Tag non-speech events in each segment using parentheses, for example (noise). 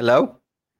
Hello?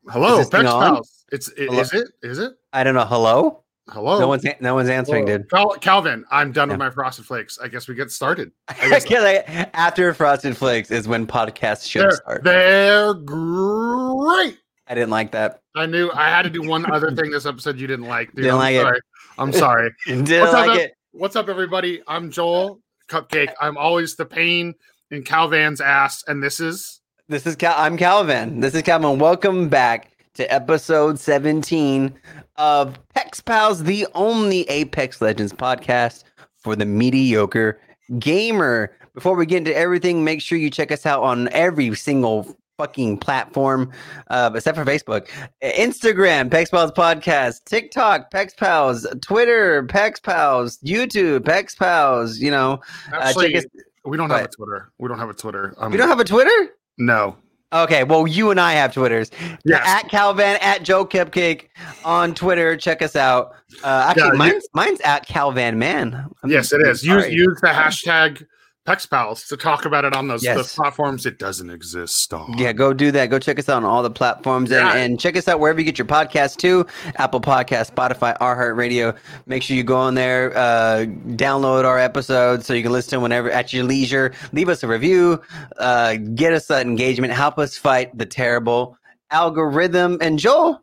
Hello, Is this thing Pex? Pals. It's i- Hello? is it? Is it? I don't know. Hello? Hello. No one's no one's answering, Hello. dude. Cal- Calvin, I'm done with my frosted flakes. I guess we get started. (laughs) I I after Frosted Flakes is when podcasts should they're, start. they're great. I didn't like that. I knew I had to do one other thing this episode you didn't like. Dude. Didn't I'm like it. sorry. I'm sorry. (laughs) Didn't What's up, like man? it. What's up, everybody? I'm Joel Cupcake. I'm always the pain in Calvin's ass, and this is This is Cal. I'm Calvin. This is Calvin. Welcome back to episode 17 of Pex Pals, the only Apex Legends podcast for the mediocre gamer. Before we get into everything, make sure you check us out on every single fucking platform, uh, except for Facebook, Instagram, Pex Pals Podcast, TikTok, Pex Pals, Twitter, Pex Pals, YouTube, Pex Pals. You know, uh, actually us. we don't have a. Twitter. We don't have a Twitter. Um, You don't have a Twitter? No. Okay, well, you and I have Twitters. Yes. At Calvin, at Joe Cupcake on Twitter. Check us out. Uh, actually, Yeah, mine's, mine's at Calvin Man. I'm- Yes, it is. Use use the hashtag PexPals to talk about it on those, Yes. those platforms. It doesn't exist. On. Yeah, go do that. Go check us out on all the platforms Yeah. and, and check us out wherever you get your podcast too. Apple Podcast, Spotify, iHeartRadio. Make sure you go on there, uh, download our episodes so you can listen whenever at your leisure. Leave us a review, uh, get us that engagement, help us fight the terrible algorithm. And Joel,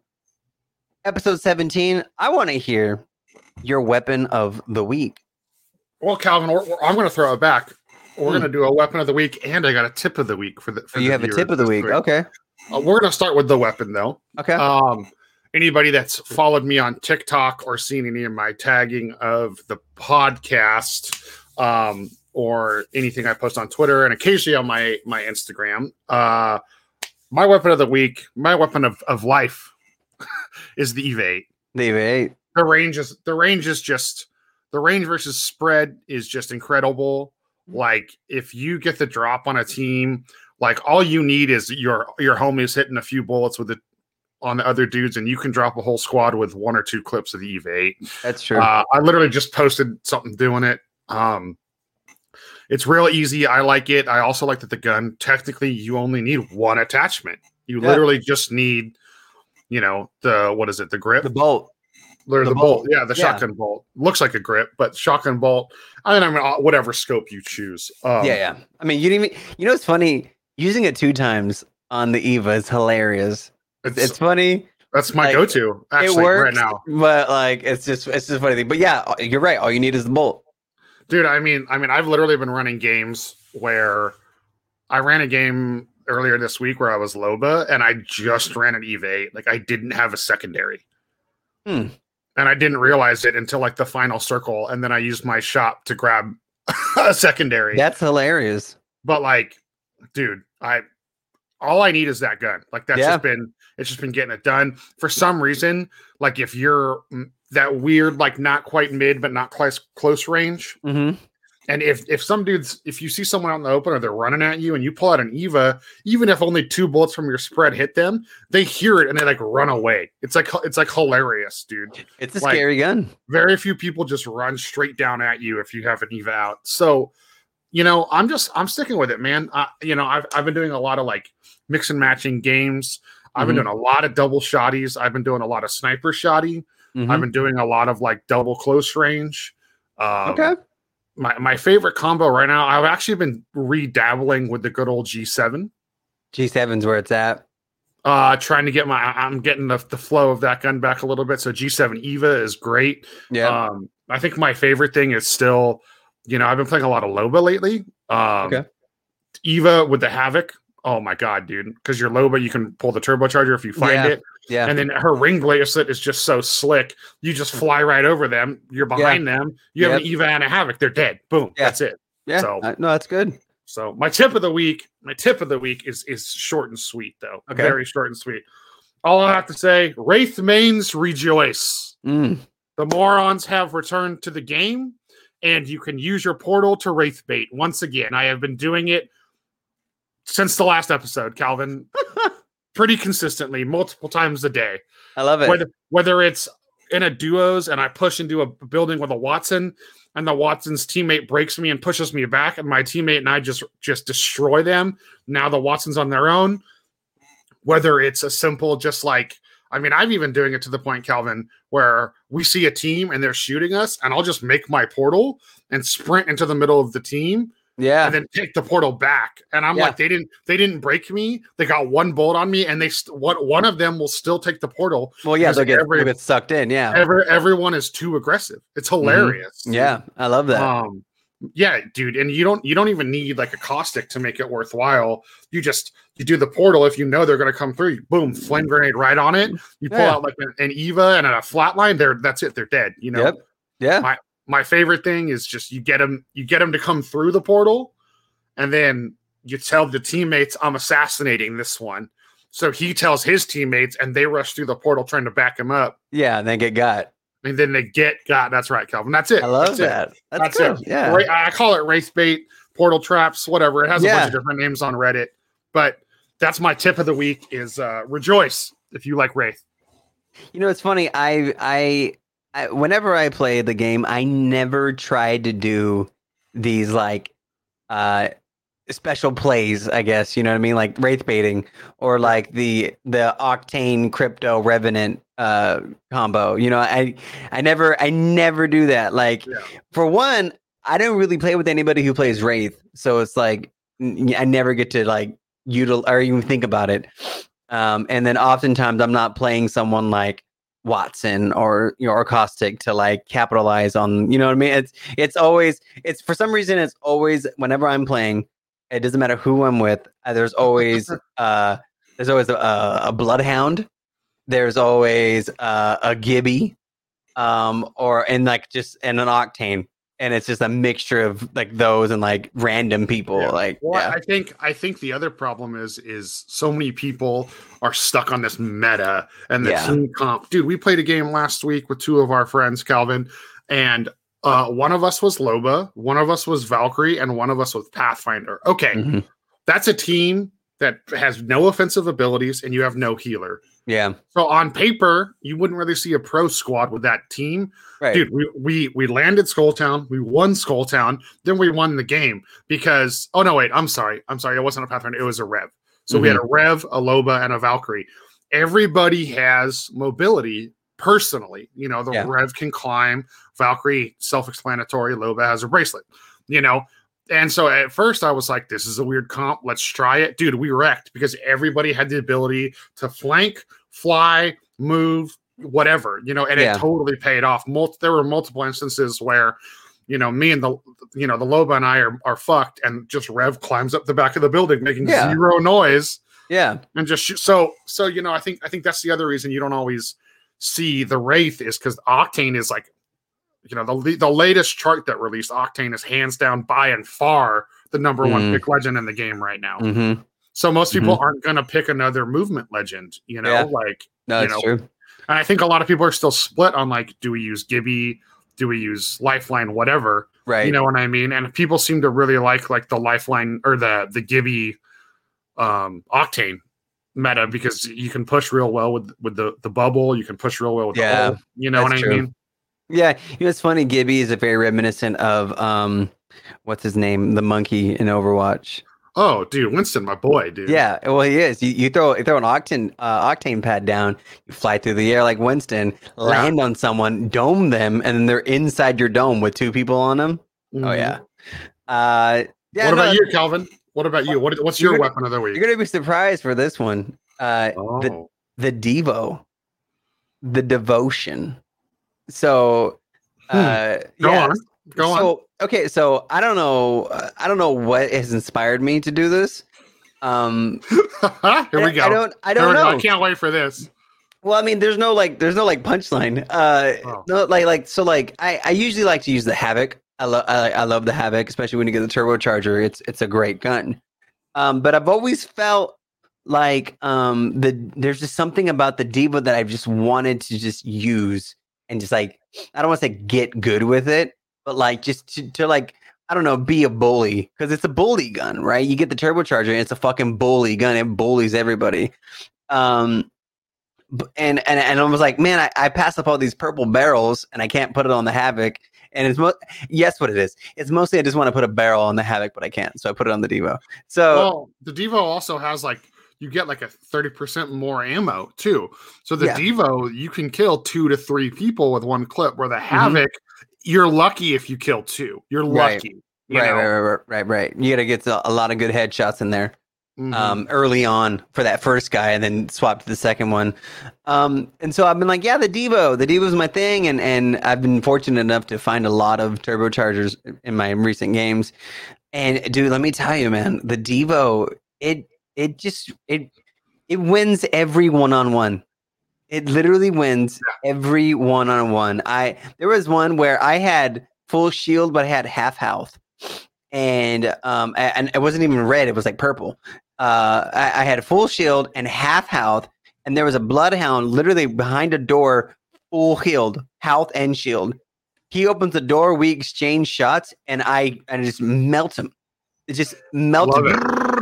episode 17, I want to hear your weapon of the week. Well, Calvin, I'm going to throw it back. We're Hmm. going to do a weapon of the week, and I got a tip of the week for the. For you the have a tip of the this week. Okay. Uh, we're going to start with the weapon, though. Okay. Um, anybody that's followed me on TikTok or seen any of my tagging of the podcast, um, or anything I post on Twitter and occasionally on my my Instagram, uh, my weapon of the week, my weapon of, of life, (laughs) is the Eva-8. Leave eight. The range is the range is just the range versus spread is just incredible. Like if you get the drop on a team, like all you need is your your homies hitting a few bullets with it on the other dudes, and you can drop a whole squad with one or two clips of the Eva-8. That's true. Uh, I literally just posted something doing it. Um, it's real easy. I like it. I also like that the gun. Technically, you only need one attachment. You Yeah. literally just need, you know, the what is it? The grip the bolt. The, The bolt. bolt. Yeah, the Yeah. shotgun bolt looks like a grip, but shotgun bolt. I mean, I mean, uh, whatever scope you choose. Um, yeah, yeah. I mean, you didn't even. You know, it's funny using it two times on the Eva is hilarious. It's, It's funny. that's my like, go-to it actually works right now, but like, it's just it's just a funny thing. But yeah, you're right. All you need is the bolt. dude. I mean, I mean, I've literally been running games where I ran a game earlier this week where I was Loba and I just ran an Eva-8. Like I didn't have a secondary. Hmm. And I didn't realize it until like the final circle, and then I used my shop to grab (laughs) a secondary. That's hilarious. but like dude i all i need is that gun like that's Yeah. just been it's just been getting it done for some reason like if you're mm, that weird like not quite mid but not close close range hmm and if if some dudes if you see someone out in the open or they're running at you and you pull out an eva even if only two bullets from your spread hit them they hear it and they like run away it's like it's like hilarious dude It's a Like- scary gun. very few people just run straight down at you if you have an eva out. So, you know, I'm just I'm sticking with it, man. Uh, you know, I've I've been doing a lot of like mix and matching games. I've been Mhm. doing a lot of double shotties. I've been doing a lot of sniper shotty. Mhm. I've been doing a lot of like double close range. Um, okay. My my favorite combo right now. I've actually been redabbling with the good old G7. G7's where it's at. Uh, trying to get my I'm getting the, the flow of that gun back a little bit. So G7 Eva is great. Yeah. Um, I think my favorite thing is still, you know, I've been playing a lot of Loba lately. Um, Okay. Eva with the Havoc. Oh my god, dude! Because your Loba, you can pull the turbocharger if you find Yeah. it, yeah. and then her ring bracelet is just so slick. You just fly right over them. You're behind them. You have an Yep. Eva and a Havoc. They're dead. Boom. Yeah. That's it. yeah. so- Uh, no, that's good. So my tip of the week, my tip of the week is is short and sweet though. Okay. Very short and sweet. All I have to say, Wraith mains rejoice Mm. the morons have returned to the game and you can use your portal to wraith bait once again i have been doing it since the last episode calvin. (laughs) Pretty consistently multiple times a day. I love it. whether whether it's in a duos and i push into a building with a wattson and the wattson's teammate breaks me and pushes me back and my teammate and i just just destroy them now the wattson's on their own. Whether it's a simple just like I mean, I'm even doing it to the point, Calvin, where we see a team and they're shooting us, and I'll just make my portal and sprint into the middle of the team Yeah. and then take the portal back. And I'm Yeah. like, they didn't they didn't break me. They got one bolt on me, and they st- what one of them will still take the portal. Well, yeah, they'll get, every- they'll get sucked in. Yeah. Every, everyone is too aggressive. It's hilarious. Mm-hmm. Yeah. I love that. Um, yeah, dude, and you don't you don't even need like a caustic to make it worthwhile. You just you do the portal if you know they're going to come through. Boom, flame grenade right on it. You pull Yeah. out like an, an Eva and a flatline. They're that's it. They're dead. You know. Yep. yeah. My favorite thing is just you get them you get them to come through the portal, and then you tell the teammates I'm assassinating this one. So he tells his teammates, and they rush through the portal trying to back him up, Yeah. And then get got. and then they get got. That's right, Calvin. That's it. I love That's it. that. That's, That's good. it. Yeah. I call it wraith bait, portal traps, whatever. It has a bunch of different names on Reddit, but that's my tip of the week: is uh, rejoice if you like Wraith. You know, it's funny. I, I, I, whenever I play the game, I never tried to do these like, uh, special plays. I guess you know what I mean, like wraith baiting or like the the octane crypto revenant uh combo. You know, I, I never, I never do that. Like, Yeah. for one, I don't really play with anybody who plays wraith, so it's like I never get to like util or even think about it. Um, and then oftentimes I'm not playing someone like Wattson or you know or Caustic to like capitalize on you know what I mean. It's it's always it's for some reason it's always whenever I'm playing, it doesn't matter who I'm with. Uh, there's always (laughs) uh there's always a, a bloodhound. There's always uh, a Gibby, um, or and like just and an octane. And it's just a mixture of like those and like random people. Yeah. Like Well, yeah. I think I think the other problem is is so many people are stuck on this meta and the Yeah. team comp. Dude, we played a game last week with two of our friends, Calvin, and uh, one of us was Loba, one of us was Valkyrie, and one of us was Pathfinder. Okay, Mhm. that's a team that has no offensive abilities and you have no healer. Yeah. So on paper, you wouldn't really see a pro squad with that team. Right. Dude, we, we we landed Skulltown, we won Skulltown, then we won the game because oh no, wait, I'm sorry. I'm sorry, it wasn't a Pathfinder, it was a Rev. So we had mm-hmm. a Rev, a Loba, and a Valkyrie. Everybody has mobility personally. You know, the Yeah. Rev can climb, Valkyrie, self-explanatory, Loba has a bracelet, you know. And so at first I was like, this is a weird comp. Let's try it. Dude, we wrecked because everybody had the ability to flank, fly, move, whatever, you know, and Yeah. it totally paid off. Mul- there were multiple instances where, you know, me and the you know, the Loba and I are, are fucked and just Rev climbs up the back of the building making Yeah. zero noise Yeah. and just shoot. So so you know, I think I think that's the other reason you don't always see the Wraith is because Octane is like, you know, the the latest chart that released Octane is hands down by and far the number one Mhm. pick legend in the game right now. hmm So most people aren't going to pick another movement legend, you know, Yeah. like No, You that's know, true. and I think a lot of people are still split on like, do we use Gibby? Do we use Lifeline? Whatever. Right. You know what I mean? And people seem to really like like the Lifeline or the the Gibby um Octane meta because you can push real well with with the the bubble. You can push real well with Yeah, the ult, you know what I true. mean? Yeah, you know it's funny. Gibby is a very reminiscent of um, what's his name, the monkey in Overwatch. Oh, dude, Winston, my boy, dude. Yeah, well he is. You, you throw you throw an octane uh, octane pad down, you fly through the air like Winston, land on someone, dome them, and then they're inside your dome with two people on them. Oh Mhm. yeah. Uh, yeah. what no, about you, Calvin? What about you? What, what's your weapon of the week? You're gonna be surprised for this one. Uh, oh. the the Devo, the devotion. So, Hmm. uh, Go yeah, on. Go on. Okay, so I don't know. Uh, I don't know what has inspired me to do this. Um, (laughs) Here we go. I don't. I don't we go. know. I can't wait for this. Well, I mean, there's no like, there's no like punchline. Uh, Oh. no, like, like, so, like, I, I usually like to use the havoc. I love, I, I love the havoc, especially when you get the turbocharger. It's, it's a great gun. Um, but I've always felt like, um, the there's just something about the diva that I've just wanted to just use and just like, I don't want to say get good with it, but like just to, to like, I don't know, be a bully because it's a bully gun, right? You get the turbocharger, and it's a fucking bully gun. It bullies everybody. Um, and and and I was like, man, I, I pass up all these purple barrels and I can't put it on the havoc. And it's mo- yes, what it is. It's mostly I just want to put a barrel on the havoc, but I can't, so I put it on the Devo. So well, the Devo also has like you get like a 30% more ammo too. So the Yeah. Devo, you can kill two to three people with one clip, where the Mm-hmm. Havoc, you're lucky if you kill two. You're lucky. Right, know? right, right, right, right, right. You got to get a, lot of good headshots in there. Mhm. um, early on for that first guy and then swap to the second one. Um, and so I've been like, yeah, the Devo, the Devo's my thing. And, and I've been fortunate enough to find a lot of turbochargers in my recent games. And dude, let me tell you, man, the Devo, it, it just, it, it wins every one-on-one. It literally wins every one-on-one. I, there was one where I had full shield, but I had half health. And um, a- and it wasn't even red; it was like purple uh, I, I had full shield and half health, and there was a bloodhound literally behind a door, full healed, health and shield. He opens the door, we exchange shots, and I and I just melt him. It just melted,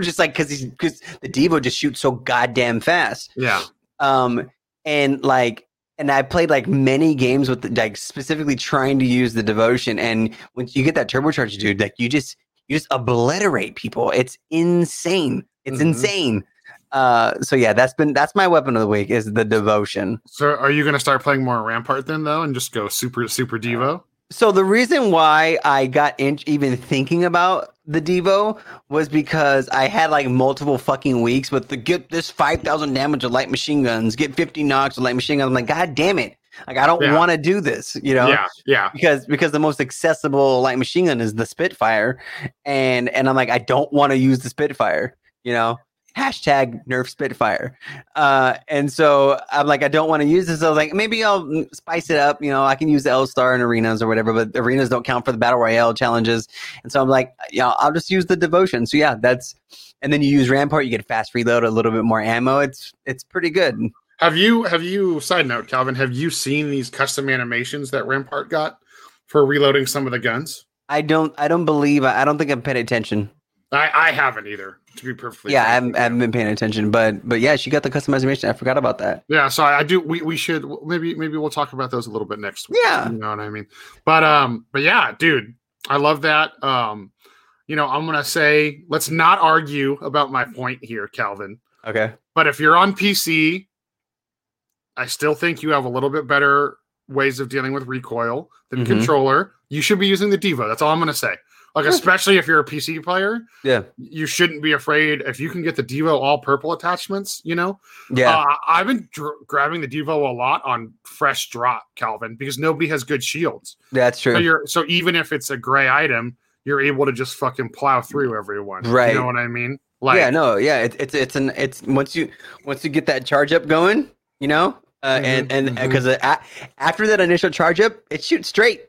just like because he's because the Devo just shoots so goddamn fast. yeah. Um, and like, and I played like many games with the, like specifically trying to use the devotion. And once you get that turbocharge, dude, like you just you just obliterate people. It's insane. It's Mhm. insane. Uh, so yeah, that's been that's my weapon of the week is the devotion. So are you going to start playing more Rampart then, though, and just go super, super Devo? So the reason why I got in, even thinking about the Devo was because I had like multiple fucking weeks with the get this five thousand damage of light machine guns, get fifty knocks of light machine guns. I'm like, God damn it! Like I don't Yeah. want to do this, you know? Yeah. Yeah. Because because the most accessible light machine gun is the Spitfire, and and I'm like, I don't want to use the Spitfire, you know. Hashtag nerf Spitfire. Uh, and so I'm like, I don't want to use this. I was like, maybe I'll spice it up. You know, I can use the L Star in arenas or whatever, but arenas don't count for the battle royale challenges. And so I'm like, yeah, I'll just use the devotion. So yeah, that's. And then you use Rampart, you get fast reload, a little bit more ammo. It's it's pretty good. Have you have you side note, Calvin? Have you seen these custom animations that Rampart got for reloading some of the guns? I don't I don't believe I, I don't think I've paid attention. I, I haven't either, to be perfectly. yeah, I haven't, I haven't been paying attention, but but yeah, she got the customization. I forgot about that. Yeah, so I, I do. We, we should maybe maybe we'll talk about those a little bit next week. Yeah. you know what I mean. But um, but yeah, dude, I love that. Um, you know, I'm gonna say let's not argue about my point here, Calvin. Okay. But if you're on PC, I still think you have a little bit better ways of dealing with recoil than Mhm. controller. You should be using the Devo. That's all I'm gonna say. Like, especially if you're a PC player, Yeah. you shouldn't be afraid if you can get the Devo all purple attachments. You know, Yeah. uh, I've been dr- grabbing the Devo a lot on fresh drop, Calvin, because nobody has good shields. that's So true. you're so even if it's a gray item, you're able to just fucking plow through everyone. Right. You know what I mean? Like, yeah. No. Yeah. It, it's it's an it's once you once you get that charge up going, you know, uh, and and Mhm, because a after that initial charge up, it shoots straight,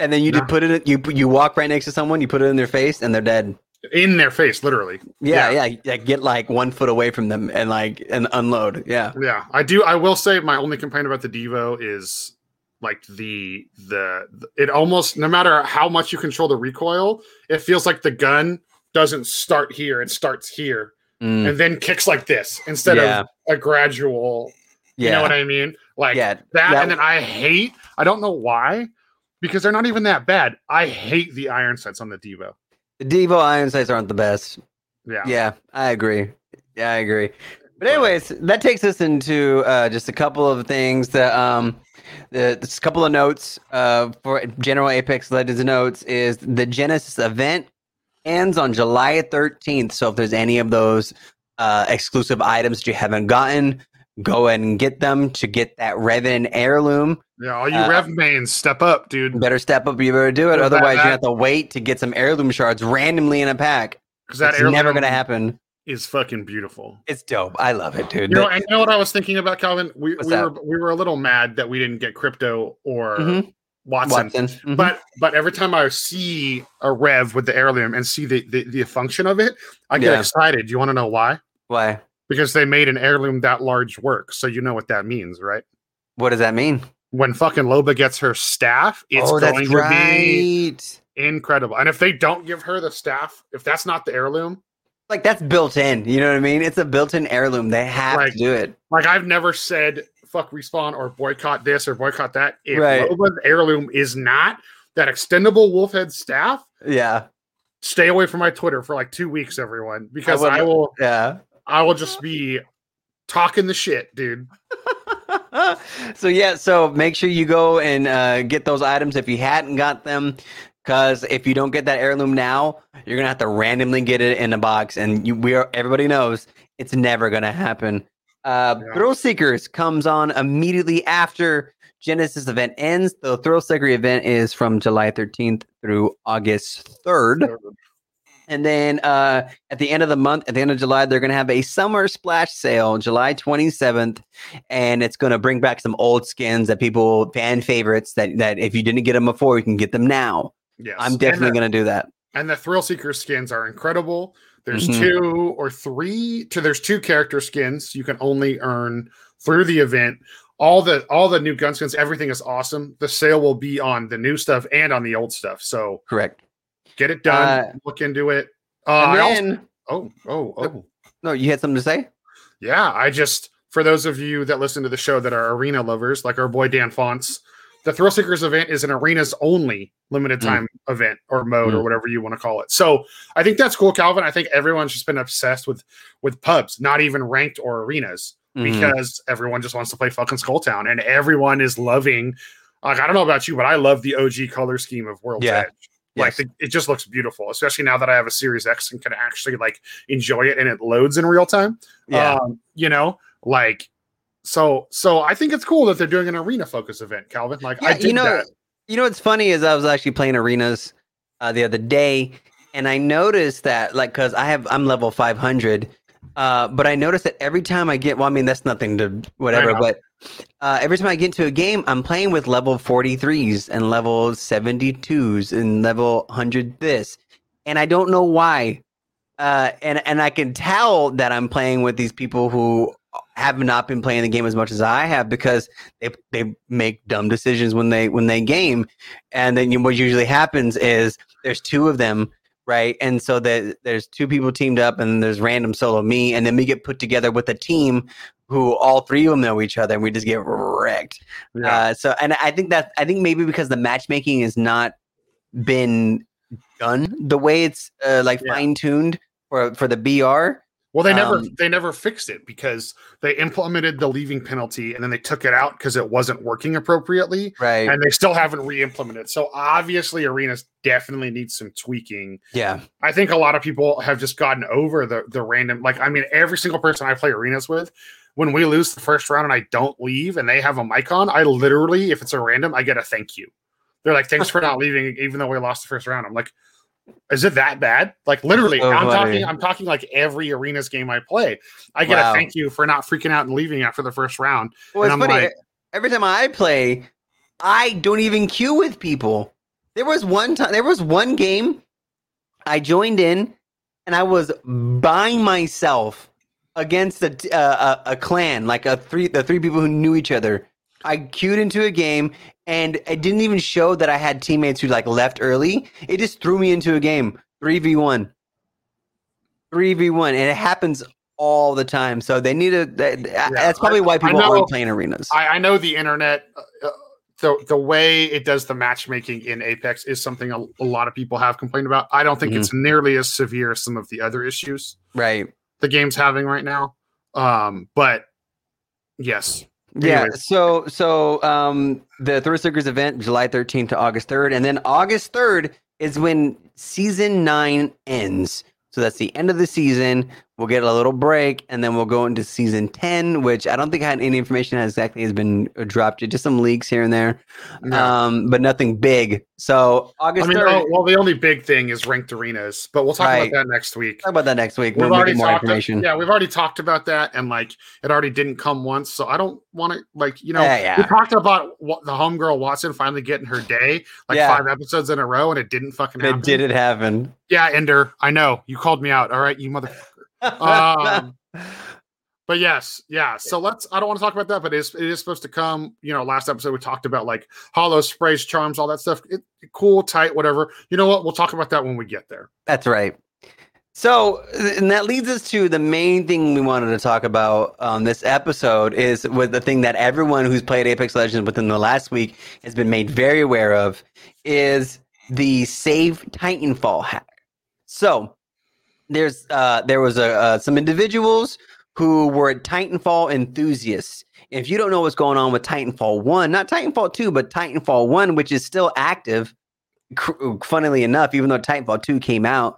and then you Yeah. just put it. You you walk right next to someone, you put it in their face, and they're dead. in their face, literally. Yeah. Yeah. yeah get like one foot away from them and like and unload. Yeah. Yeah, I do. I will say my only complaint about the Devo is like the the it almost no matter how much you control the recoil, it feels like the gun doesn't start here; it starts here Mm, and then kicks like this instead Yeah. of a gradual. yeah. You know what I mean? Like yeah. that, that- and then I hate. I don't know why, because they're not even that bad. I hate the iron sights on the Devo. The Devo iron sights aren't the best. Yeah, Yeah, I agree. Yeah, I agree. But anyways, that takes us into uh, just a couple of things. That um, the a couple of notes uh, for general Apex Legends notes is the Genesis event ends on July 13th. So if there's any of those uh, exclusive items that you haven't gotten, go ahead and get them to get that Revan heirloom. Yeah. All you Uh, Rev mains, step up, dude. Better step up. You better do it. Otherwise, you have to wait to get some heirloom shards randomly in a pack. Because that's never gonna happen. Is fucking beautiful. It's dope. I love it, dude. You know, and you know what I was thinking about, Calvin? We, What's we that? were we were a little mad that we didn't get crypto or Mhm. Wattson. Wattson. Mhm. But but every time I see a rev with the heirloom and see the the, the function of it, I get Yeah. excited. You want to know why? Why? Because they made an heirloom that large work. So you know what that means, right? What does that mean? When fucking Loba gets her staff, it's oh, going to be incredible. And if they don't give her the staff, if that's not the heirloom, Like that's built in. You know what I mean? It's a built-in heirloom. They have Right. to do it. like I've never said fuck respawn or boycott this or boycott that. If Right. Loba's heirloom is not that extendable wolf head staff, Yeah. stay away from my Twitter for like two weeks, everyone, because would- I, will Yeah. I will just be talking the shit, dude. (laughs) (laughs) so yeah, so make sure you go and uh, get those items if you hadn't got them, because if you don't get that heirloom now, you're gonna have to randomly get it in a box, and you we are everybody knows it's never gonna happen. Uh, Yeah. Thrill Seekers comes on immediately after Genesis event ends. The Thrill Seeker event is from July 13th through August 3rd. And then uh, at the end of the month, at the end of July, they're going to have a summer splash sale, July 27th, and it's going to bring back some old skins that people fan favorites that that if you didn't get them before, you can get them now. Yes. I'm definitely going to do that. and the Thrill Seeker skins are incredible. There's Mhm. two or three to there's two character skins you can only earn through the event. All the all the new gun skins, everything is awesome. The sale will be on the new stuff and on the old stuff. So Correct. Get it done. Uh, look into it. Uh, I also- oh, oh, oh. no, you had something to say? Yeah, I just for those of you that listen to the show that are arena lovers, like our boy Dan Fonts, the Thrill Seekers event is an arenas only limited Mm. time event or mode or Mm. whatever you want to call it. So I think that's cool, Calvin. I think everyone's just been obsessed with with pubs, not even ranked or arenas, Mhm. because everyone just wants to play fucking Skulltown, and everyone is loving. Like I don't know about you, but I love the OG color scheme of World's Yeah. Edge. Like Yes. the, it just looks beautiful, especially now that I have a Series X and can actually like enjoy it and it loads in real time. yeah. Um, you know, like so so I think it's cool that they're doing an arena focus event, Calvin. Like I Yeah, did you know, that. you know what's funny is I was actually playing arenas uh, the other day, and I noticed that like because I have I'm level 500, uh, but I notice that every time I get well, I mean that's nothing to whatever, but uh, every time I get into a game, I'm playing with level 43s and level 72s and level 100 this, and I don't know why. Uh, and and I can tell that I'm playing with these people who have not been playing the game as much as I have because they they make dumb decisions when they when they game, and then you, what usually happens is there's two of them, right? And so that there's two people teamed up, and there's random solo me, and then we get put together with a team who all three of them know each other, and we just get wrecked. Yeah. Uh, so, and I think that I think maybe because the matchmaking has not been done the way it's uh, like Yeah. fine tuned for for the BR. Well, they never um, they never fixed it because they implemented the leaving penalty and then they took it out because it wasn't working appropriately. Right. And they still haven't re-implemented. So obviously arenas definitely need some tweaking. yeah. I think a lot of people have just gotten over the the random. Like, I mean, every single person I play arenas with, when we lose the first round and I don't leave and they have a mic on, I literally, if it's a random, I get a thank you. They're like, "Thanks for not leaving, even though we lost the first round." I'm like, "Is it that bad?" Like, literally, So I'm funny. talking. I'm talking like every arenas game I play. I get Wow. a thank you for not freaking out and leaving after the first round. Well, And it's I'm funny. like- every time I play, I don't even queue with people. There was one time. There was one game. I joined in, and I was by myself against a t- uh, a, a clan, like a three the three people who knew each other. I queued into a game, and it didn't even show that I had teammates who like left early. It just threw me into a game, three v one, three v one, and it happens all the time. So they need to. That, that's probably I- why people know- aren't playing arenas. I, I know the internet. Uh, uh, the, the way it does the matchmaking in Apex is something a, a lot of people have complained about. I don't think Mhm. it's nearly as severe as some of the other issues right. the game's having right now. Um, but yes, Yeah. Anyways. So so um the Thrill Seekers event July 13th to August 3rd, and then August 3rd is when season nine ends. So that's the end of the season. We'll get a little break, and then we'll go into season 10, which I don't think had any information that exactly has been uh, dropped. Just some leaks here and there, um, but nothing big. So I August mean, 3rd. oh, well, the only big thing is ranked arenas, but we'll talk Right. about that next week. talk about that next week We've when we already get more information. Yeah, we've already talked about that, and like it already didn't come once, so I don't want to like you know. Yeah, yeah. We talked about what, the homegirl Wattson finally getting her day, like five episodes in a row, and it didn't fucking happen. It did it happen. Yeah, Ender, I know you called me out. All right, you motherfucker. Um, (laughs) but yes, yeah. So let's. I don't want to talk about that, but it is, it is supposed to come. You know, last episode we talked about like holo sprays, charms, all that stuff. It, cool, tight, whatever. You know what? We'll talk about that when we get there. That's right. So, and that leads us to the main thing we wanted to talk about on this episode is with the thing that everyone who's played Apex Legends within the last week has been made very aware of is the save Titanfall hack. So, there's uh, there was a, uh, some individuals who were Titanfall enthusiasts. If you don't know what's going on with Titanfall 1, not Titanfall 2, but Titanfall 1, which is still active, funnily enough, even though Titanfall 2 came out,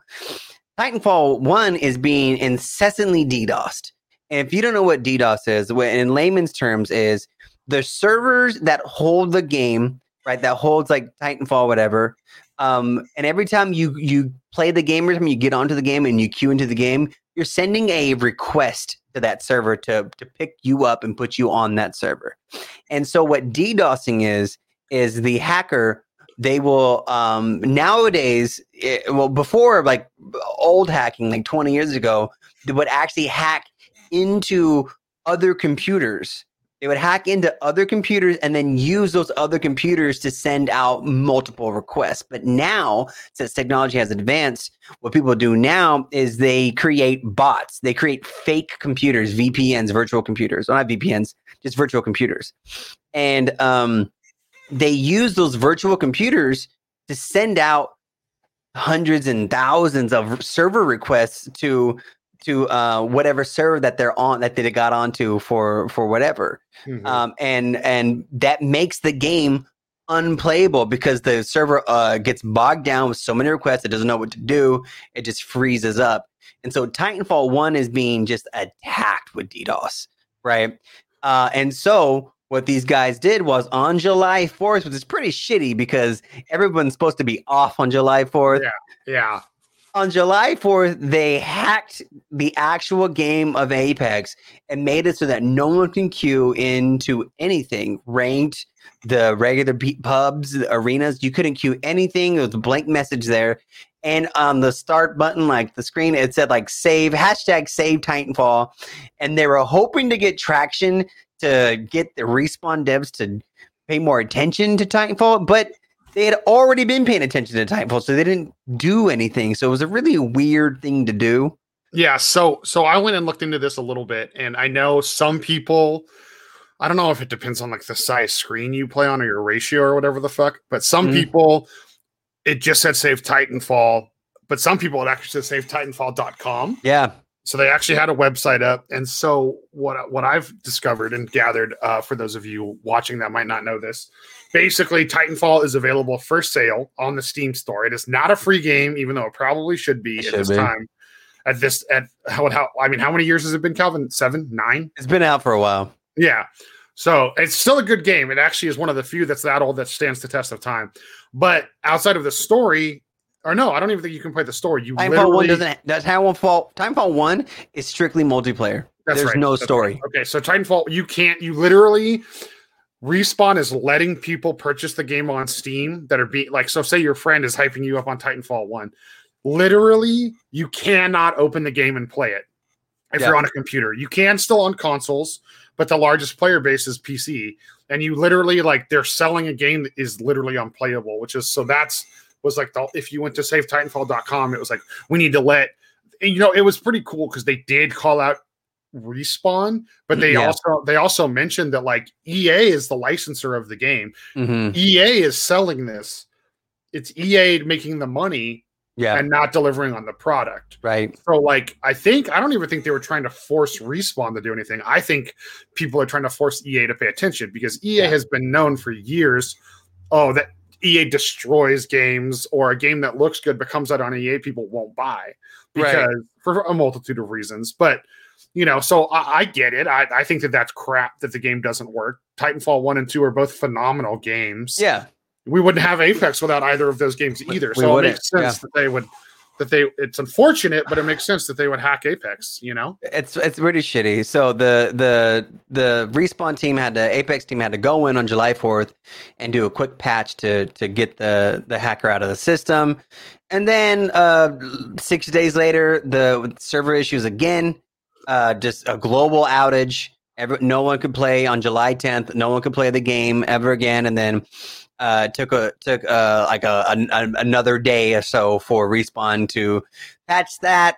Titanfall 1 is being incessantly DDoSed. And if you don't know what DDoS is, in layman's terms, is the servers that hold the game, right? That holds like Titanfall, whatever. Um, and every time you you play the game, time you get onto the game and you queue into the game, you're sending a request to that server to to pick you up and put you on that server. And so what DDoSing is is the hacker they will um nowadays it, well before like old hacking like 20 years ago they would actually hack into other computers they would hack into other computers and then use those other computers to send out multiple requests. But now, since technology has advanced, what people do now is they create bots. They create fake computers, VPNs, virtual computers. Well, not VPNs, just virtual computers. And um, they use those virtual computers to send out hundreds and thousands of server requests to to uh, whatever server that they're on that they got onto for for whatever, mm-hmm. um, and and that makes the game unplayable because the server uh, gets bogged down with so many requests it doesn't know what to do. It just freezes up, and so Titanfall One is being just attacked with DDoS, right? Uh, and so what these guys did was on July 4th, which is pretty shitty because everyone's supposed to be off on July 4th. Yeah. Yeah on July 4th, they hacked the actual game of Apex and made it so that no one can queue into anything ranked, the regular pubs, the arenas. You couldn't queue anything. There was a blank message there. And on the start button, like the screen, it said like save, hashtag save Titanfall. And they were hoping to get traction to get the respawn devs to pay more attention to Titanfall. But they had already been paying attention to Titanfall, so they didn't do anything. So it was a really weird thing to do. Yeah, so so I went and looked into this a little bit, and I know some people. I don't know if it depends on like the size screen you play on or your ratio or whatever the fuck, but some mm-hmm. people it just said save Titanfall, but some people it actually said save Titanfall.com. Yeah. So they actually had a website up, and so what what I've discovered and gathered uh, for those of you watching that might not know this basically Titanfall is available for sale on the Steam store. It is not a free game, even though it probably should be it at this be. time. At this, at how, how I mean, how many years has it been, Calvin? Seven, nine? It's been out for a while. Yeah. So it's still a good game. It actually is one of the few that's that old that stands the test of time. But outside of the story, or no, I don't even think you can play the story. You Titanfall one doesn't. Does Titanfall Timefall one is strictly multiplayer. That's There's right. no that's story. Right. Okay, so Titanfall, you can't. You literally Respawn is letting people purchase the game on Steam that are being like, so say your friend is hyping you up on Titanfall 1. Literally, you cannot open the game and play it if yeah. you're on a computer. You can still on consoles, but the largest player base is PC. And you literally like they're selling a game that is literally unplayable, which is so that's was like the, if you went to savetitanfall.com, it was like we need to let you know, it was pretty cool because they did call out respawn but they yeah. also they also mentioned that like ea is the licensor of the game. Mm-hmm. ea is selling this. It's ea making the money yeah. and not delivering on the product. Right. So like i think i don't even think they were trying to force respawn to do anything. I think people are trying to force ea to pay attention because ea yeah. has been known for years. Oh that ea destroys games or a game that looks good but comes out on ea people won't buy because right. for a multitude of reasons but you know, so I, I get it. I, I, think that that's crap that the game doesn't work. Titanfall one and two are both phenomenal games. Yeah, we wouldn't have Apex without either of those games either. We so it makes sense yeah. that they would. That they, it's unfortunate, but it makes sense that they would hack Apex. You know, it's it's pretty shitty. So the the the respawn team had to Apex team had to go in on July fourth and do a quick patch to to get the the hacker out of the system, and then uh, six days later the server issues again uh, just a global outage. Every, no one could play on July 10th. No one could play the game ever again. And then uh, took a took uh, like a, a, another day or so for respawn to patch that.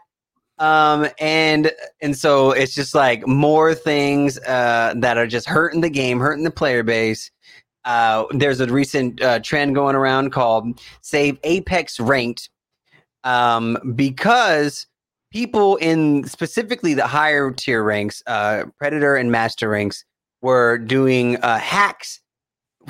Um, and and so it's just like more things uh, that are just hurting the game, hurting the player base. Uh, there's a recent uh, trend going around called "Save Apex Ranked," um, because people in specifically the higher tier ranks, uh, Predator and Master ranks, were doing uh, hacks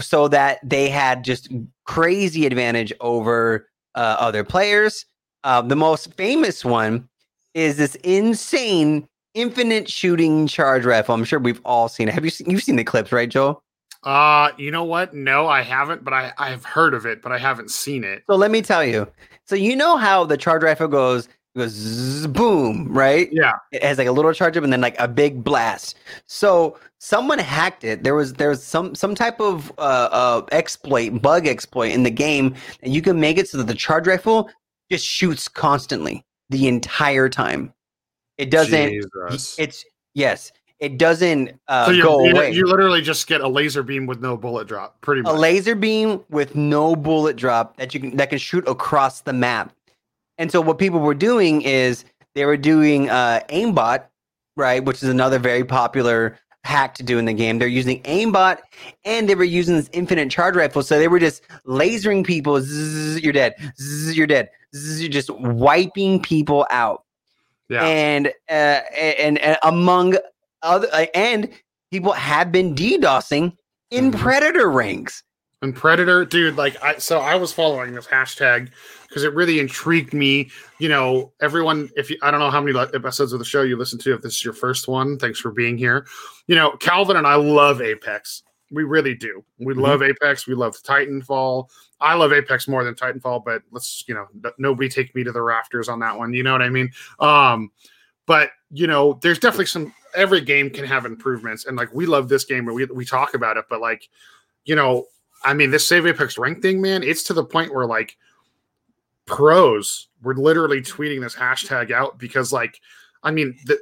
so that they had just crazy advantage over uh, other players. Uh, the most famous one is this insane infinite shooting charge rifle. I'm sure we've all seen it. Have you seen, you've seen the clips, right, Joel? Uh, you know what? No, I haven't, but I I've heard of it, but I haven't seen it. So let me tell you. So you know how the charge rifle goes it goes zzz, boom, right? Yeah. It has like a little charge up and then like a big blast. So someone hacked it. There was there was some some type of uh, uh exploit, bug exploit in the game, and you can make it so that the charge rifle just shoots constantly the entire time. It doesn't. Jesus. It's yes. It doesn't uh, so you, go you, away. you literally just get a laser beam with no bullet drop, pretty much a laser beam with no bullet drop that you can that can shoot across the map. And so what people were doing is they were doing uh, aimbot, right, which is another very popular hack to do in the game. They're using aimbot and they were using this infinite charge rifle. So they were just lasering people. Zzz, you're dead. Zzz, you're dead. Zzz, you're just wiping people out. yeah. And, uh, and and among other uh, and people have been DDoSing in Mhm. predator ranks. And Predator, dude, like I so I was following this hashtag because it really intrigued me. You know, everyone, if you I don't know how many episodes of the show you listen to, if this is your first one, thanks for being here. You know, Calvin and I love Apex. We really do. We Mhm. love Apex. We love Titanfall. I love Apex more than Titanfall, but let's, you know, nobody take me to the rafters on that one. You know what I mean? Um, but you know, there's definitely some every game can have improvements, and like we love this game and we we talk about it, but like, you know, I mean, this Save Apex rank thing, man, it's to the point where like pros were literally tweeting this hashtag out because, like, I mean, the,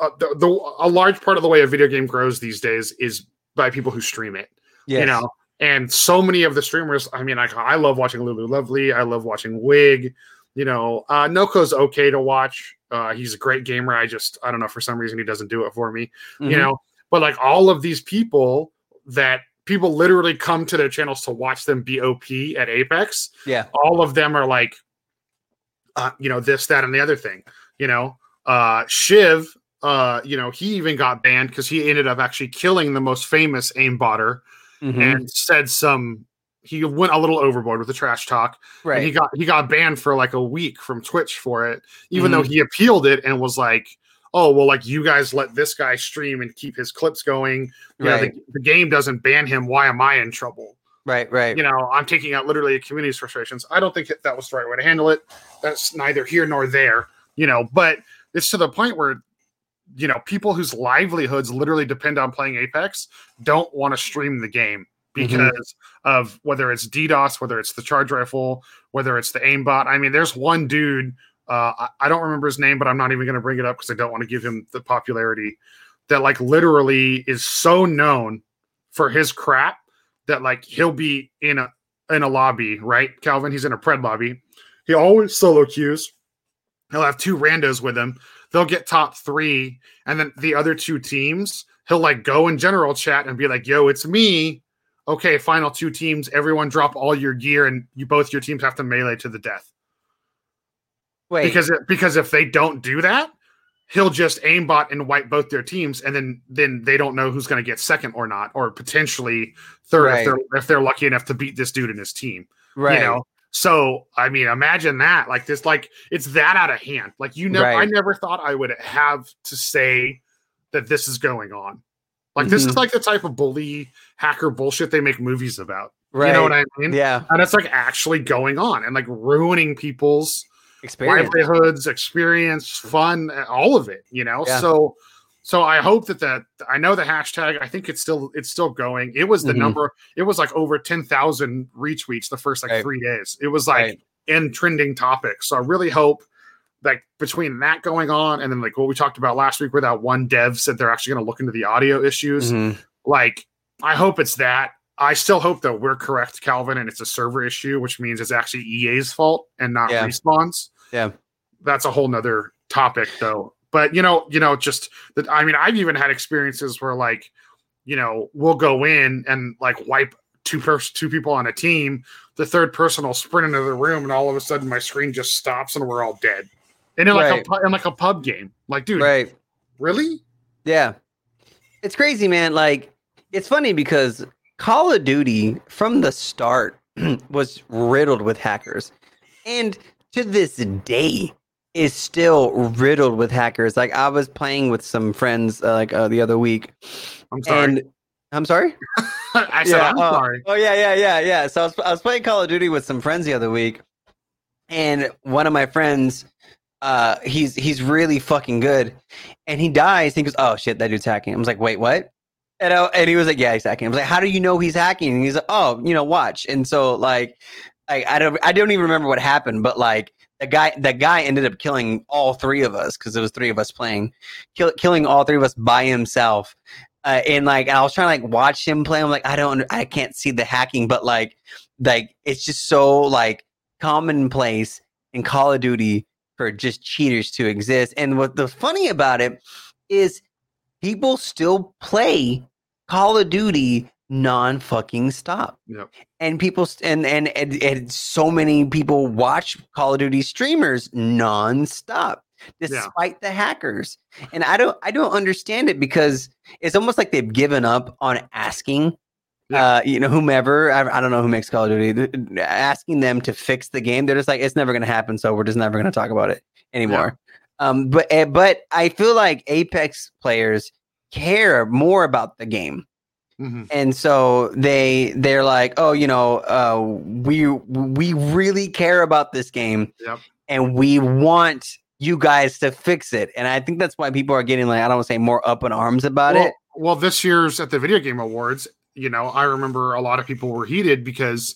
uh, the, the a large part of the way a video game grows these days is by people who stream it, you know. And so many of the streamers, I mean, I, I love watching LuluLuvely, I love watching Wig, you know. Uh, Noko's okay to watch. Uh, he's a great gamer. I just, I don't know, for some reason he doesn't do it for me Mhm. you know but like all of these people that people literally come to their channels to watch them be op at apex. Yeah, all of them are like uh, you know this that and the other thing you know? Uh shiv uh you know he even got banned because he ended up actually killing the most famous aimbotter Mhm. and said some he went a little overboard with the trash talk. Right. and he got he got banned for like a week from Twitch for it, even though he appealed it and was like, "Oh well, like you guys let this guy stream and keep his clips going. You know, right, the, the game doesn't ban him. Why am I in trouble? right, right, You know, I'm taking out literally a community's frustrations. I don't think that, that was the right way to handle it. That's neither here nor there. You know, but it's to the point where." You know, people whose livelihoods literally depend on playing Apex don't want to stream the game Mhm. because of whether it's DDoS, whether it's the charge rifle, whether it's the aimbot. I mean, there's one dude, uh, I, I don't remember his name, but I'm not even going to bring it up because I don't want to give him the popularity that like literally is so known for his crap that like he'll be in a in a lobby, right? Calvin, he's in a pred lobby. He always solo queues. He'll have two randos with him. They'll get top three, and then the other two teams, he'll like go in general chat and be like, "Yo, it's me." Okay, final two teams. Everyone drop all your gear, and you both your teams have to melee to the death. Wait, Because because if they don't do that, he'll just aimbot and wipe both their teams, and then then they don't know who's going to get second or not, or potentially third Right. if they're if they're lucky enough to beat this dude and his team. right, You know. So I mean, imagine that. Like this, like it's that out of hand. Like you I Right. never thought I would have to say that this is going on. Like this is Mhm. like the type of bully hacker bullshit they make movies about. right. You know what I mean? yeah, And it's like actually going on and like ruining people's experience. livelihoods, experience, fun, all of it. You know, Yeah. so so I hope that that I know the hashtag. I think it's still it's still going. It was the Mhm. number. It was like over ten thousand retweets the first like Right. three days. It was like Right. in trending topics. So I really hope like between that going on and then like what we talked about last week, where that one dev said they're actually going to look into the audio issues. Mhm. Like I hope it's that. I still hope that we're correct, Calvin, and it's a server issue, which means it's actually EA's fault and not Yeah. Respawn's Yeah. that's a whole nother topic though but you know you know just that i mean i've even had experiences where like you know we'll go in and like wipe two pers- two people on a team the third person will sprint into the room and all of a sudden my screen just stops and we're all dead And in like Right. a pu- in like a pub game. Like, dude, Right. really? Yeah. It's crazy, man. Like, it's funny because Call of Duty from the start (clears throat) was riddled with hackers. And to this day is still riddled with hackers. Like I was playing with some friends uh, like uh, the other week I'm sorry. and I'm sorry? (laughs) I said I'm uh, sorry. Oh yeah, yeah, yeah, yeah. So I was, I was playing Call of Duty with some friends the other week, and one of my friends, uh, he's he's really fucking good, and he dies. He goes, "Oh shit, that dude's hacking." I was like, "Wait, what?" And, I, and he was like, "Yeah, he's hacking." I was like, "How do you know he's hacking?" And he's like, "Oh, you know, watch." And so like, I don't I don't even remember what happened, but like the guy the guy ended up killing all three of us because there was three of us playing, kill, killing all three of us by himself. Uh, and like I was trying to like watch him play. I'm like I don't I can't see the hacking, but like like it's just so like commonplace in Call of Duty for just cheaters to exist. And what the funny about it is people still play Call of Duty non fucking stop. Yep. And people st- and, and and and so many people watch Call of Duty streamers non-stop despite the hackers. And I don't I don't understand it because it's almost like they've given up on asking Yeah. uh you know whomever I, I don't know who makes Call of Duty asking them to fix the game. They're just like it's never going to happen so we're just never going to talk about it anymore. Um but eh, but I feel like Apex players care more about the game Mhm. and so they they're like oh you know uh we we really care about this game Yep. and we want you guys to fix it and i think that's why people are getting like i don't want to say more up in arms about well, it well, this year's at the Video Game Awards, you know, I remember a lot of people were heated because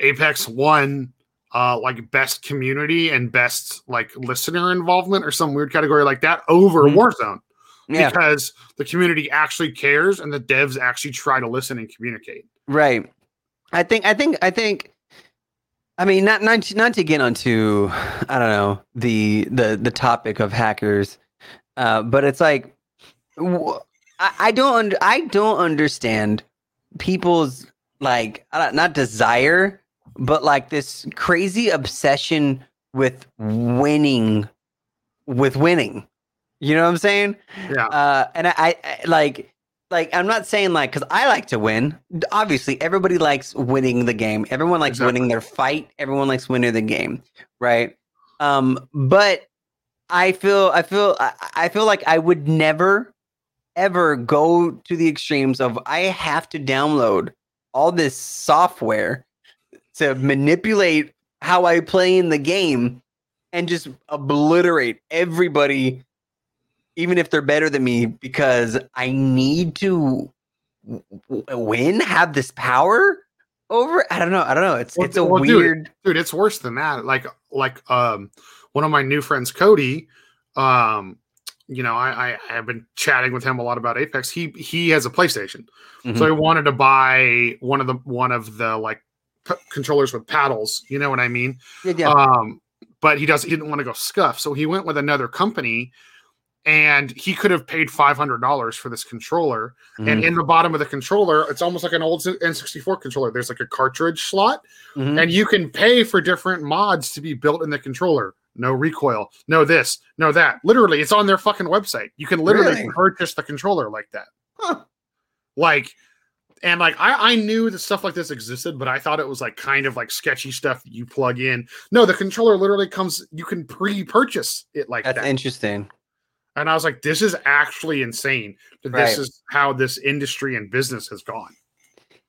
Apex won uh like best community and best like listener involvement or some weird category like that over Mhm. Warzone yeah. because the community actually cares and the devs actually try to listen and communicate. right. I think i think i think i mean not not to, not to get onto i don't know the the the topic of hackers uh but it's like I don't under, i don't understand people's like not desire but like this crazy obsession with winning with winning you know what i'm saying? Yeah. uh and i, I like like i'm not saying like because i like to win. Obviously everybody likes winning the game. Everyone likes Exactly. winning their fight. Everyone likes winning the game right? Um but i feel i feel I, I feel like i would never ever go to the extremes of i have to download all this software to manipulate how i play in the game and just obliterate everybody even if they're better than me because i need to win have this power over i don't know i don't know. It's Well, it's a well, weird dude it's worse than that. Like like um one of my new friends cody um you know i i have been chatting with him a lot about apex. He he has a playstation. Mhm. so he wanted to buy one of the one of the like p- controllers with paddles you know what i mean? Yeah, yeah. um but he doesn't he didn't want to go SCUF. So he went with another company and he could have paid $500 for this controller and Mhm. in the bottom of the controller it's almost like an old n64 controller there's like a cartridge slot Mhm. and you can pay for different mods to be built in the controller. No recoil, no this, no that. Literally, it's on their fucking website. You can literally Really? purchase the controller like that. Huh. Like, and like I, I knew that stuff like this existed, but I thought it was like kind of like sketchy stuff you plug in. No, the controller literally comes. You can pre-purchase it like that's that. interesting and I was like, this is actually insane. That Right. this is how this industry and business has gone.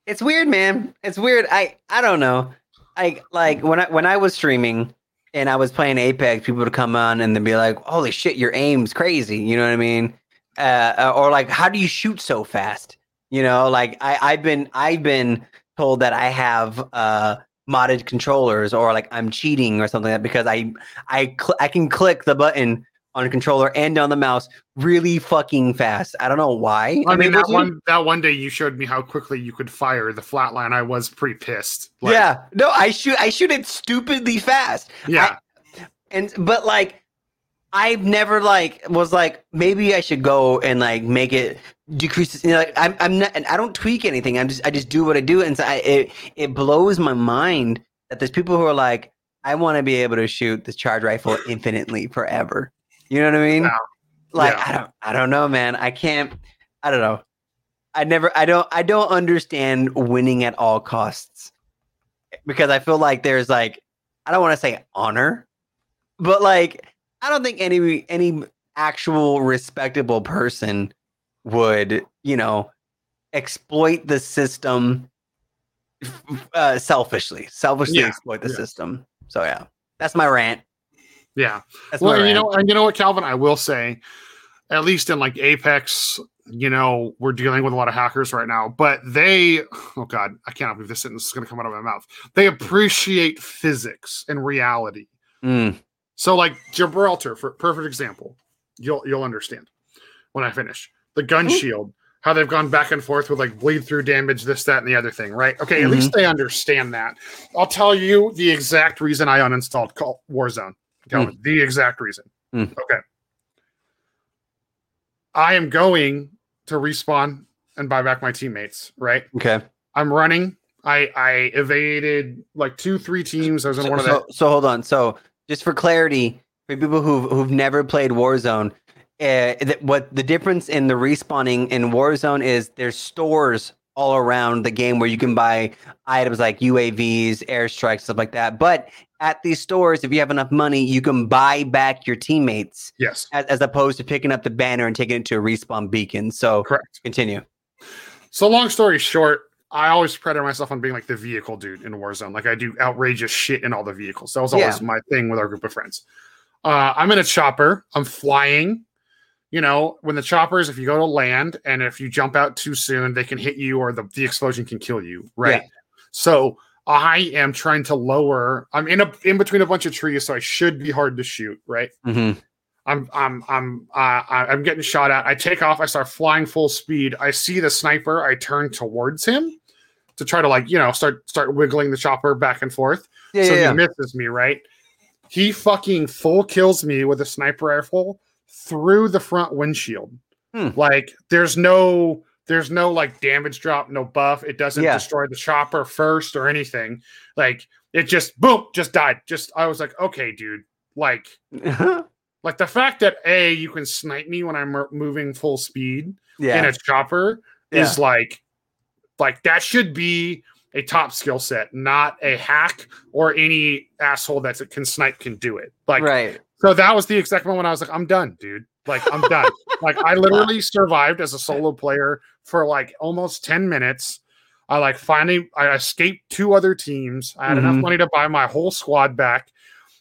it's weird man it's weird i i don't know i like when i when i was streaming and i was playing apex people would come on and they'd be like holy shit your aim's crazy you know what i mean uh uh, or like how do you shoot so fast you know like i i've been i've been told that i have uh modded controllers or like i'm cheating or something like that because i i cl- i can click the button on a controller and on the mouse really fucking fast i don't know why I I'm mean, that one that one day you showed me how quickly you could fire the flatline. I was pretty pissed. Like, yeah, no, I shoot. I shoot it stupidly fast, yeah, and but like, I've never like was like maybe I should go and like make it decrease. You know, like I'm I'm not. And I don't tweak anything. I'm just I just do what I do, and so I, it it blows my mind that there's people who are like, I want to be able to shoot the charge rifle infinitely forever. You know what I mean? Like Yeah. I don't I don't know, man. I can't I don't know. I never I don't I don't understand winning at all costs. Because I feel like there's like I don't want to say honor, but like I don't think any any actual respectable person would, you know, exploit the system uh, selfishly, selfishly Yeah, exploit the yeah. system. So yeah, that's my rant. Yeah. That's well, and you know, and you know what, Calvin, I will say, at least in like Apex, you know, we're dealing with a lot of hackers right now, but they, oh God, I can't believe this sentence is going to come out of my mouth. They appreciate physics and reality. Mm, So, like Gibraltar, for perfect example, you'll you'll understand when I finish the gun Mhm. shield. How they've gone back and forth with like bleed through damage, this, that, and the other thing, right? Okay, at least they understand that. I'll tell you the exact reason I uninstalled Call Warzone. Calvin, The exact reason. Mm. Okay. I am going to respawn and buy back my teammates, right? okay. I'm running. I I evaded like two, three teams. I was in So, one of so, so hold on. So just for clarity, for people who've who've never played Warzone, uh, th- what the difference in the respawning in Warzone is there's stores all around the game where you can buy items like UAVs, airstrikes, stuff like that. But at these stores, if you have enough money, you can buy back your teammates Yes, as, as opposed to picking up the banner and taking it to a respawn beacon. So correct. continue. So long story short, I always prided myself on being like the vehicle dude in Warzone. Like I do outrageous shit in all the vehicles. That was always my thing with our group of friends. Uh, I'm in a chopper. I'm flying. You know, when the choppers, if you go to land and if you jump out too soon, they can hit you or the, the explosion can kill you. Right. Yeah. So I am trying to lower. I'm in a in between a bunch of trees, so I should be hard to shoot. Right. hmm I'm I'm I'm uh, I'm getting shot at. I take off. I start flying full speed. I see the sniper. I turn towards him to try to like you know start start wiggling the chopper back and forth. Yeah, so yeah, yeah. he misses me. Right. He fucking full kills me with a sniper rifle through the front windshield. Hmm. Like there's no there's no like damage drop, no buff. It doesn't Yeah. destroy the chopper first or anything. Like it just boom, just died. Just I was like, okay, dude. Like (laughs) like the fact that a you can snipe me when I'm mo- moving full speed in a chopper Yeah. is like like that should be a top skill set, not a hack or any asshole that can snipe can do it. Like right. so that was the exact moment I was like, I'm done, dude. Like I'm done. like I (laughs) literally survived as a solo player for like almost 10 minutes. I like finally I escaped two other teams. I had enough Mhm. money to buy my whole squad back.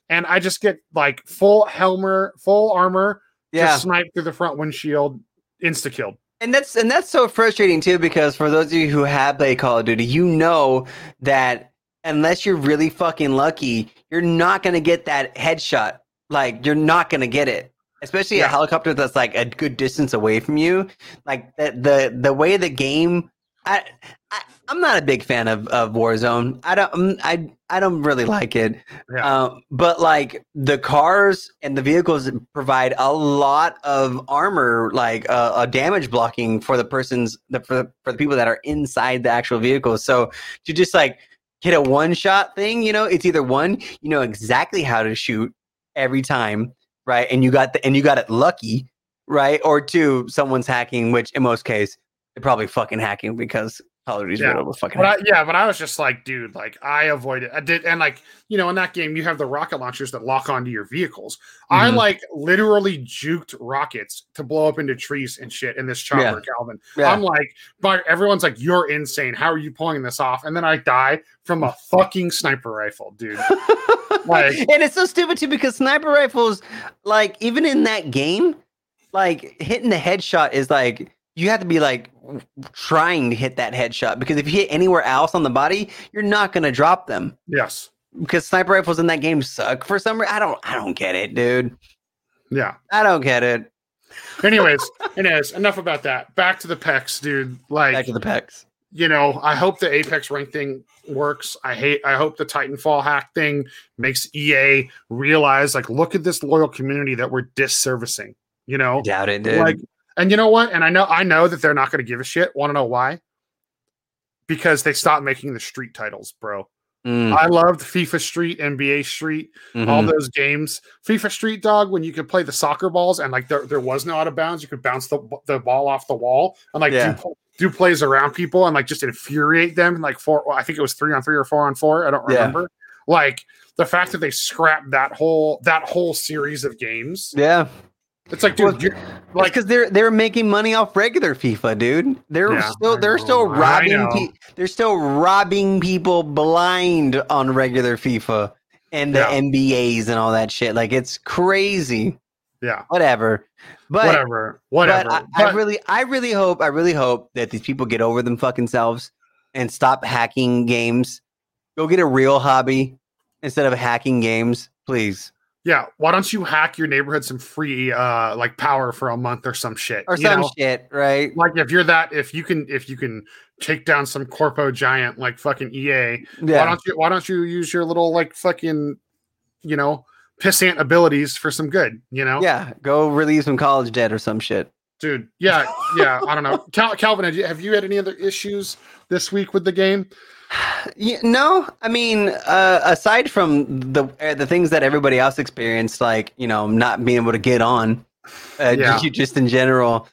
And I just get like full helmet, full armor, Yeah. just snipe through the front windshield, insta killed. And that's and that's so frustrating too because for those of you who have played Call of Duty, you know that unless you're really fucking lucky, you're not gonna get that headshot. Like you're not gonna get it. Especially a helicopter that's like a good distance away from you. Like the the the way the game I, I I'm not a big fan of, of Warzone. I don't mm, I I don't really like it. Yeah. Uh, but like the cars and the vehicles provide a lot of armor, like uh, a damage blocking for the person's the, for for the people that are inside the actual vehicle. So to just like hit a one shot thing, you know, it's either one, you know exactly how to shoot every time, right? And you got the and you got it lucky, right? Or two, someone's hacking, which in most cases they're probably fucking hacking because Duty's Yeah. fucking. But I, yeah, but I was just like, dude, like I avoided. I did, and like you know, in that game, you have the rocket launchers that lock onto your vehicles. I Mhm. like literally juked rockets to blow up into trees and shit in this chopper, Yeah. Calvin. Yeah. I'm like, but everyone's like, you're insane. How are you pulling this off? And then I die from a (laughs) fucking sniper rifle, dude. Like- (laughs) and it's so stupid too because sniper rifles, like even in that game, like hitting the headshot is like you have to be like trying to hit that headshot because if you hit anywhere else on the body, you're not gonna drop them Yes. because sniper rifles in that game suck for some reason. I don't, I don't get it, dude. Yeah. I don't get it. Anyways, (laughs) anyways, enough about that. Back to the Pex, dude. Like Back to the Pex. you know, I hope the Apex rank thing works. I hate I hope the Titanfall hack thing makes EA realize like look at this loyal community that we're disservicing, you know? Doubt it, dude. Like and you know what? And I know I know that they're not going to give a shit. Want to know why? Because they stopped making the street titles, bro. Mm, I loved FIFA Street, NBA Street, all mhm. those games. FIFA Street Dog, when you could play the soccer balls and like there, there was no out of bounds, you could bounce the, the ball off the wall and like Yeah. do, do plays around people and like just infuriate them. Like four, well, I think it was three on three or four on four. I don't Yeah. remember. Like the fact that they scrapped that whole that whole series of games. yeah. It's like, Well, dude, you're, Like, because they're they're making money off regular FIFA, dude. They're Yeah, still they're still robbing. Pe- they're still robbing people blind on regular FIFA and the Yeah. NBAs and all that shit. Like it's crazy. yeah, Whatever. But whatever, whatever. But I, I really, I really hope, I really hope that these people get over them fucking selves and stop hacking games. Go get a real hobby instead of hacking games, please, Yeah, why don't you hack your neighborhood some free uh like power for a month or some shit? or some know? shit, right? Like if you're that if you can if you can take down some corpo giant like fucking EA, why don't you why don't you use your little like fucking you know pissant abilities for some good, you know? yeah. Go relieve some college debt or some shit. Dude, yeah, yeah, I don't know. (laughs) Cal- Calvin, have you, have you had any other issues this week with the game? (sighs) Yeah, no, I mean, uh, aside from the uh, the things that everybody else experienced, like you know, not being able to get on, uh, (laughs) Yeah. just, just in general,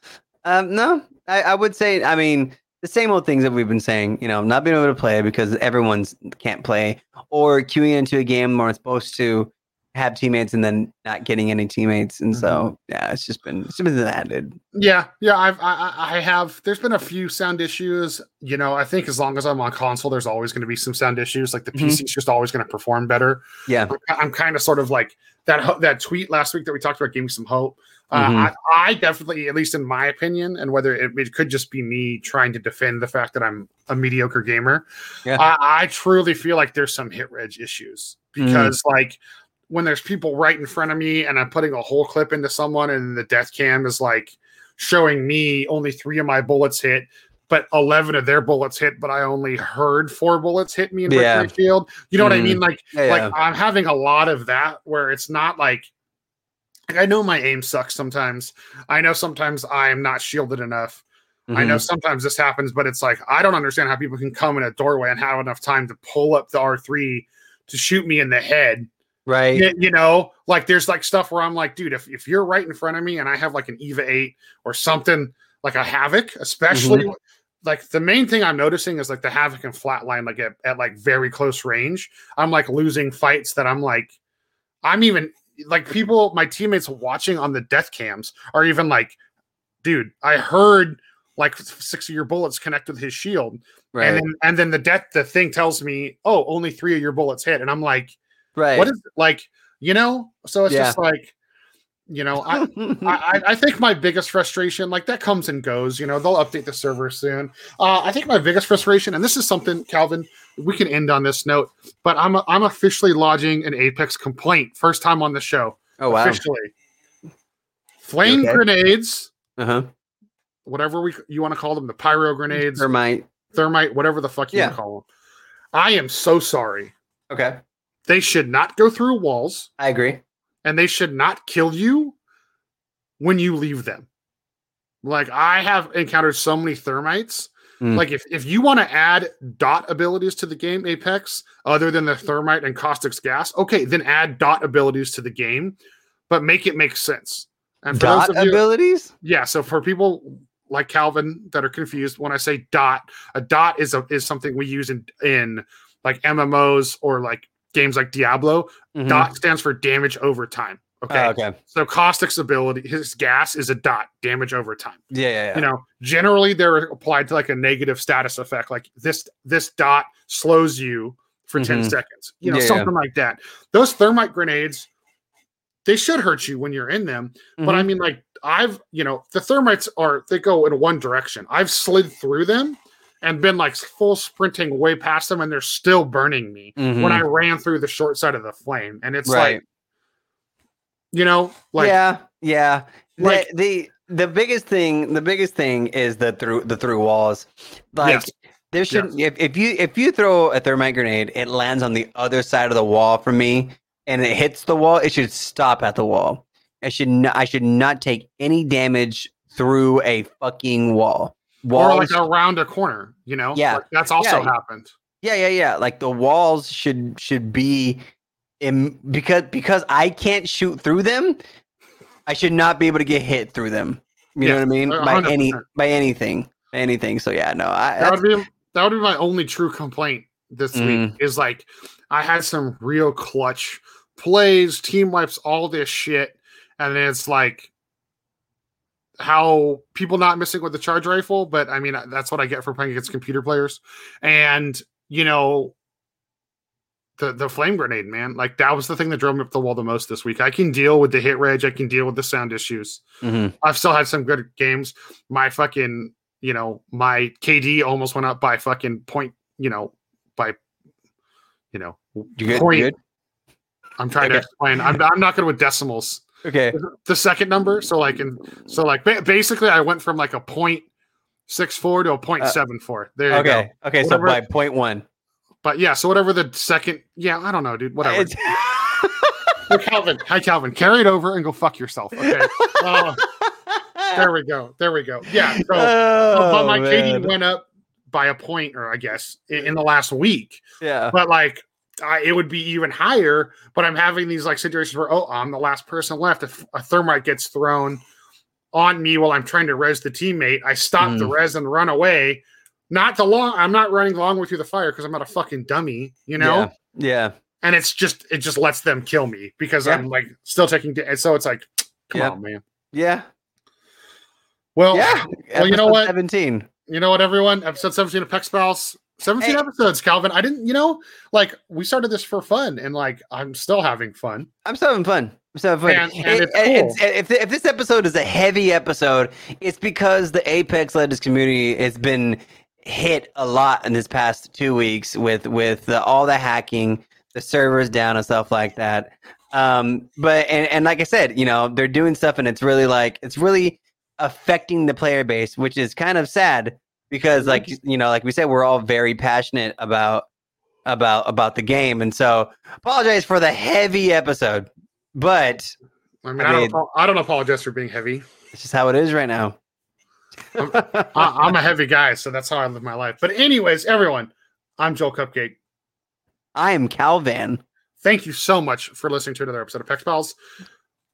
um, no, I, I would say, I mean, the same old things that we've been saying. You know, not being able to play because everyone's can't play, or queuing into a game where it's supposed to have teammates and then not getting any teammates, and so yeah, it's just been it's just been that, dude. Yeah, yeah, I've I, I I have. There's been a few sound issues. You know, I think as long as I'm on console, there's always going to be some sound issues. Like the Mhm. PC's just always going to perform better. Yeah, I'm, I'm kind of sort of like that. That tweet last week that we talked about gave me some hope. Uh, Mhm. I, I definitely, at least in my opinion, and whether it, it could just be me trying to defend the fact that I'm a mediocre gamer, Yeah. I, I truly feel like there's some hit reg issues Mm. because like when there's people right in front of me and I'm putting a whole clip into someone and the death cam is like showing me only three of my bullets hit, but 11 of their bullets hit, but I only heard four bullets hit me in Yeah. Field. You know what I Mhm. mean? Like, yeah, like I'm having a lot of that where it's not like, like I know my aim sucks sometimes. I know sometimes I'm not shielded enough. I know Mhm. sometimes this happens, but it's like I don't understand how people can come in a doorway and have enough time to pull up the R3 to shoot me in the head. Right. Y- You know, like there's like stuff where I'm like, dude, if, if you're right in front of me and I have like an Eva 8 or something like a Havoc, especially mm-hmm. like the main thing I'm noticing is like the Havoc and Flatline, like at, at like very close range. I'm like losing fights that I'm like, I'm even like people, my teammates watching on the death cams are even like, dude, I heard like six of your bullets connect with his shield. Right. And then and then the death the thing tells me, oh, only three of your bullets hit. And I'm like, right. what is like, you know? So it's Yeah. just like, you know, I, I, (laughs) I think my biggest frustration, like that comes and goes, you know, they'll update the server soon. Uh, I think my biggest frustration, and this is something, Calvin, we can end on this note, but I'm, I'm officially lodging an Apex complaint. First time on the show. oh wow. Officially. Flame okay? grenades, Uh huh. whatever we you want to call them, the pyro grenades, Thermite. thermite, whatever the fuck you Yeah. want to call them. I am so sorry. Okay. They should not go through walls. I agree. and they should not kill you when you leave them. Like I have encountered so many thermites. Mm. Like if, if you want to add dot abilities to the game Apex other than the thermite and caustic's gas, okay, then add dot abilities to the game, but make it make sense. And for Dot those of you, abilities? yeah, so for people like Calvin that are confused, when I say dot, a dot is a is something we use in in like MMOs or like games like Diablo. Mhm. Dot stands for damage over time. Okay. Oh, okay. So caustic's ability, his gas is a dot, damage over time. Yeah, yeah, yeah. You know, generally they're applied to like a negative status effect, like this this dot slows you for 10 Mhm. seconds. You know, Yeah, yeah. something like that. Those thermite grenades, they should hurt you when you're in them. But I Mhm. mean, like I've, you know, the thermites are they go in one direction. I've slid through them and been like full sprinting way past them, and they're still burning me Mhm. when I ran through the short side of the flame. And it's Right. like, you know, like yeah, yeah. like- the, the the biggest thing, the biggest thing is the through the through walls. Like Yes. there should if, if you if you throw a thermite grenade, it lands on the other side of the wall for me, and it hits the wall. It should stop at the wall. I should not. I should not take any damage through a fucking wall. Or like around a corner, you know? Yeah. Like, that's also Yeah. happened. Yeah, yeah, yeah. Like the walls should should be in because because I can't shoot through them. I should not be able to get hit through them. You know what I mean? a By any by anything, anything. So yeah, no, I that would be that would be my only true complaint this Mm. week is like I had some real clutch plays, team wipes, all this shit, and then it's like how people not missing with the charge rifle, but I mean that's what I get for playing against computer players, and you know. The, the flame grenade, man. Like that was the thing that drove me up the wall the most this week. I can deal with the hit reg. I can deal with the sound issues. Mhm. I've still had some good games. My fucking, you know, my KD almost went up by fucking point, you know, by, you know, you good? point. You good? I'm trying to explain. I'm, I'm not good with decimals. Okay. The second number. So like, in, so like, ba- basically I went from like a point six four to a point seven four. There you go. Okay. Okay. So by point one. But yeah, so whatever the second, yeah, I don't know, dude. Whatever. It's- (laughs) Calvin. Hi, Calvin. Carry it over and go fuck yourself. Okay. (laughs) Uh, there we go. There we go. Yeah. So, Oh, but my KD man. went up by a point, or I guess in, in the last week. Yeah. But like, I, it would be even higher. But I'm having these like situations where, oh, I'm the last person left. If a thermite gets thrown on me while I'm trying to res the teammate, I stop the Mm. res and run away. Not the long. I'm not running the long way through the fire because I'm not a fucking dummy, you know. Yeah. Yeah. And it's just it just lets them kill me because Yeah. I'm like still taking. da- And so it's like, (tsk) come Yeah. on, man. Yeah. Well, Yeah. well, you know what? 17. you know what, everyone? Episode 17 of Pex Pals. 17 Hey. episodes, Calvin. I didn't, you know, like we started this for fun and like I'm still having fun. I'm still having fun. I'm still having fun. And- and It- it's it's- if, if this episode is a heavy episode, it's because the Apex Legends community has been hit a lot in this past two weeks with with the, all the hacking, the servers down and stuff like that. Um, but and, and like I said, you know, they're doing stuff and it's really like it's really affecting the player base, which is kind of sad because like you know, like we said, we're all very passionate about about about the game, and so apologize for the heavy episode, but I mean, I I, don't, I don't apologize for being heavy. it's just how it is right now. I, I'm a heavy guy, so that's how I live my life. But, anyways, everyone, I'm Joel Cupcake. I am calvin Thank you so much for listening to another episode of Pex Pals.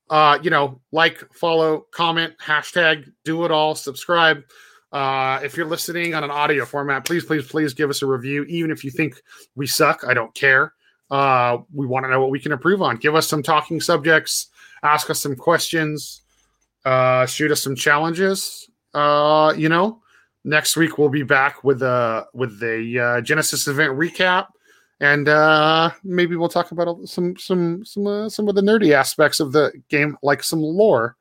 Uh, you know, like, follow, comment, hashtag, do it all, subscribe. Uh, if you're listening on an audio format, please, please, please give us a review. Even if you think we suck, I don't care. Uh, we want to know what we can improve on. Give us some talking subjects, ask us some questions, uh, shoot us some challenges. Uh, you know, next week we'll be back with a with a uh, Genesis event recap and uh maybe we'll talk about some some some uh, some of the nerdy aspects of the game like some lore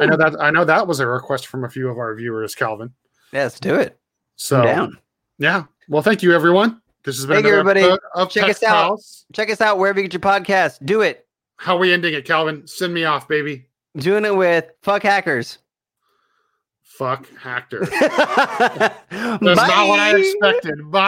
i know that i know that was a request from a few of our viewers calvin Yeah, let's do it. so I'm down. yeah well thank you everyone this has been Thank everybody. Check Tech us out. Check us out wherever you get your podcast. Do it. how are we ending it calvin send me off baby Doing it with fuck hackers. fuck hacker That's (laughs) that's not what i expected bye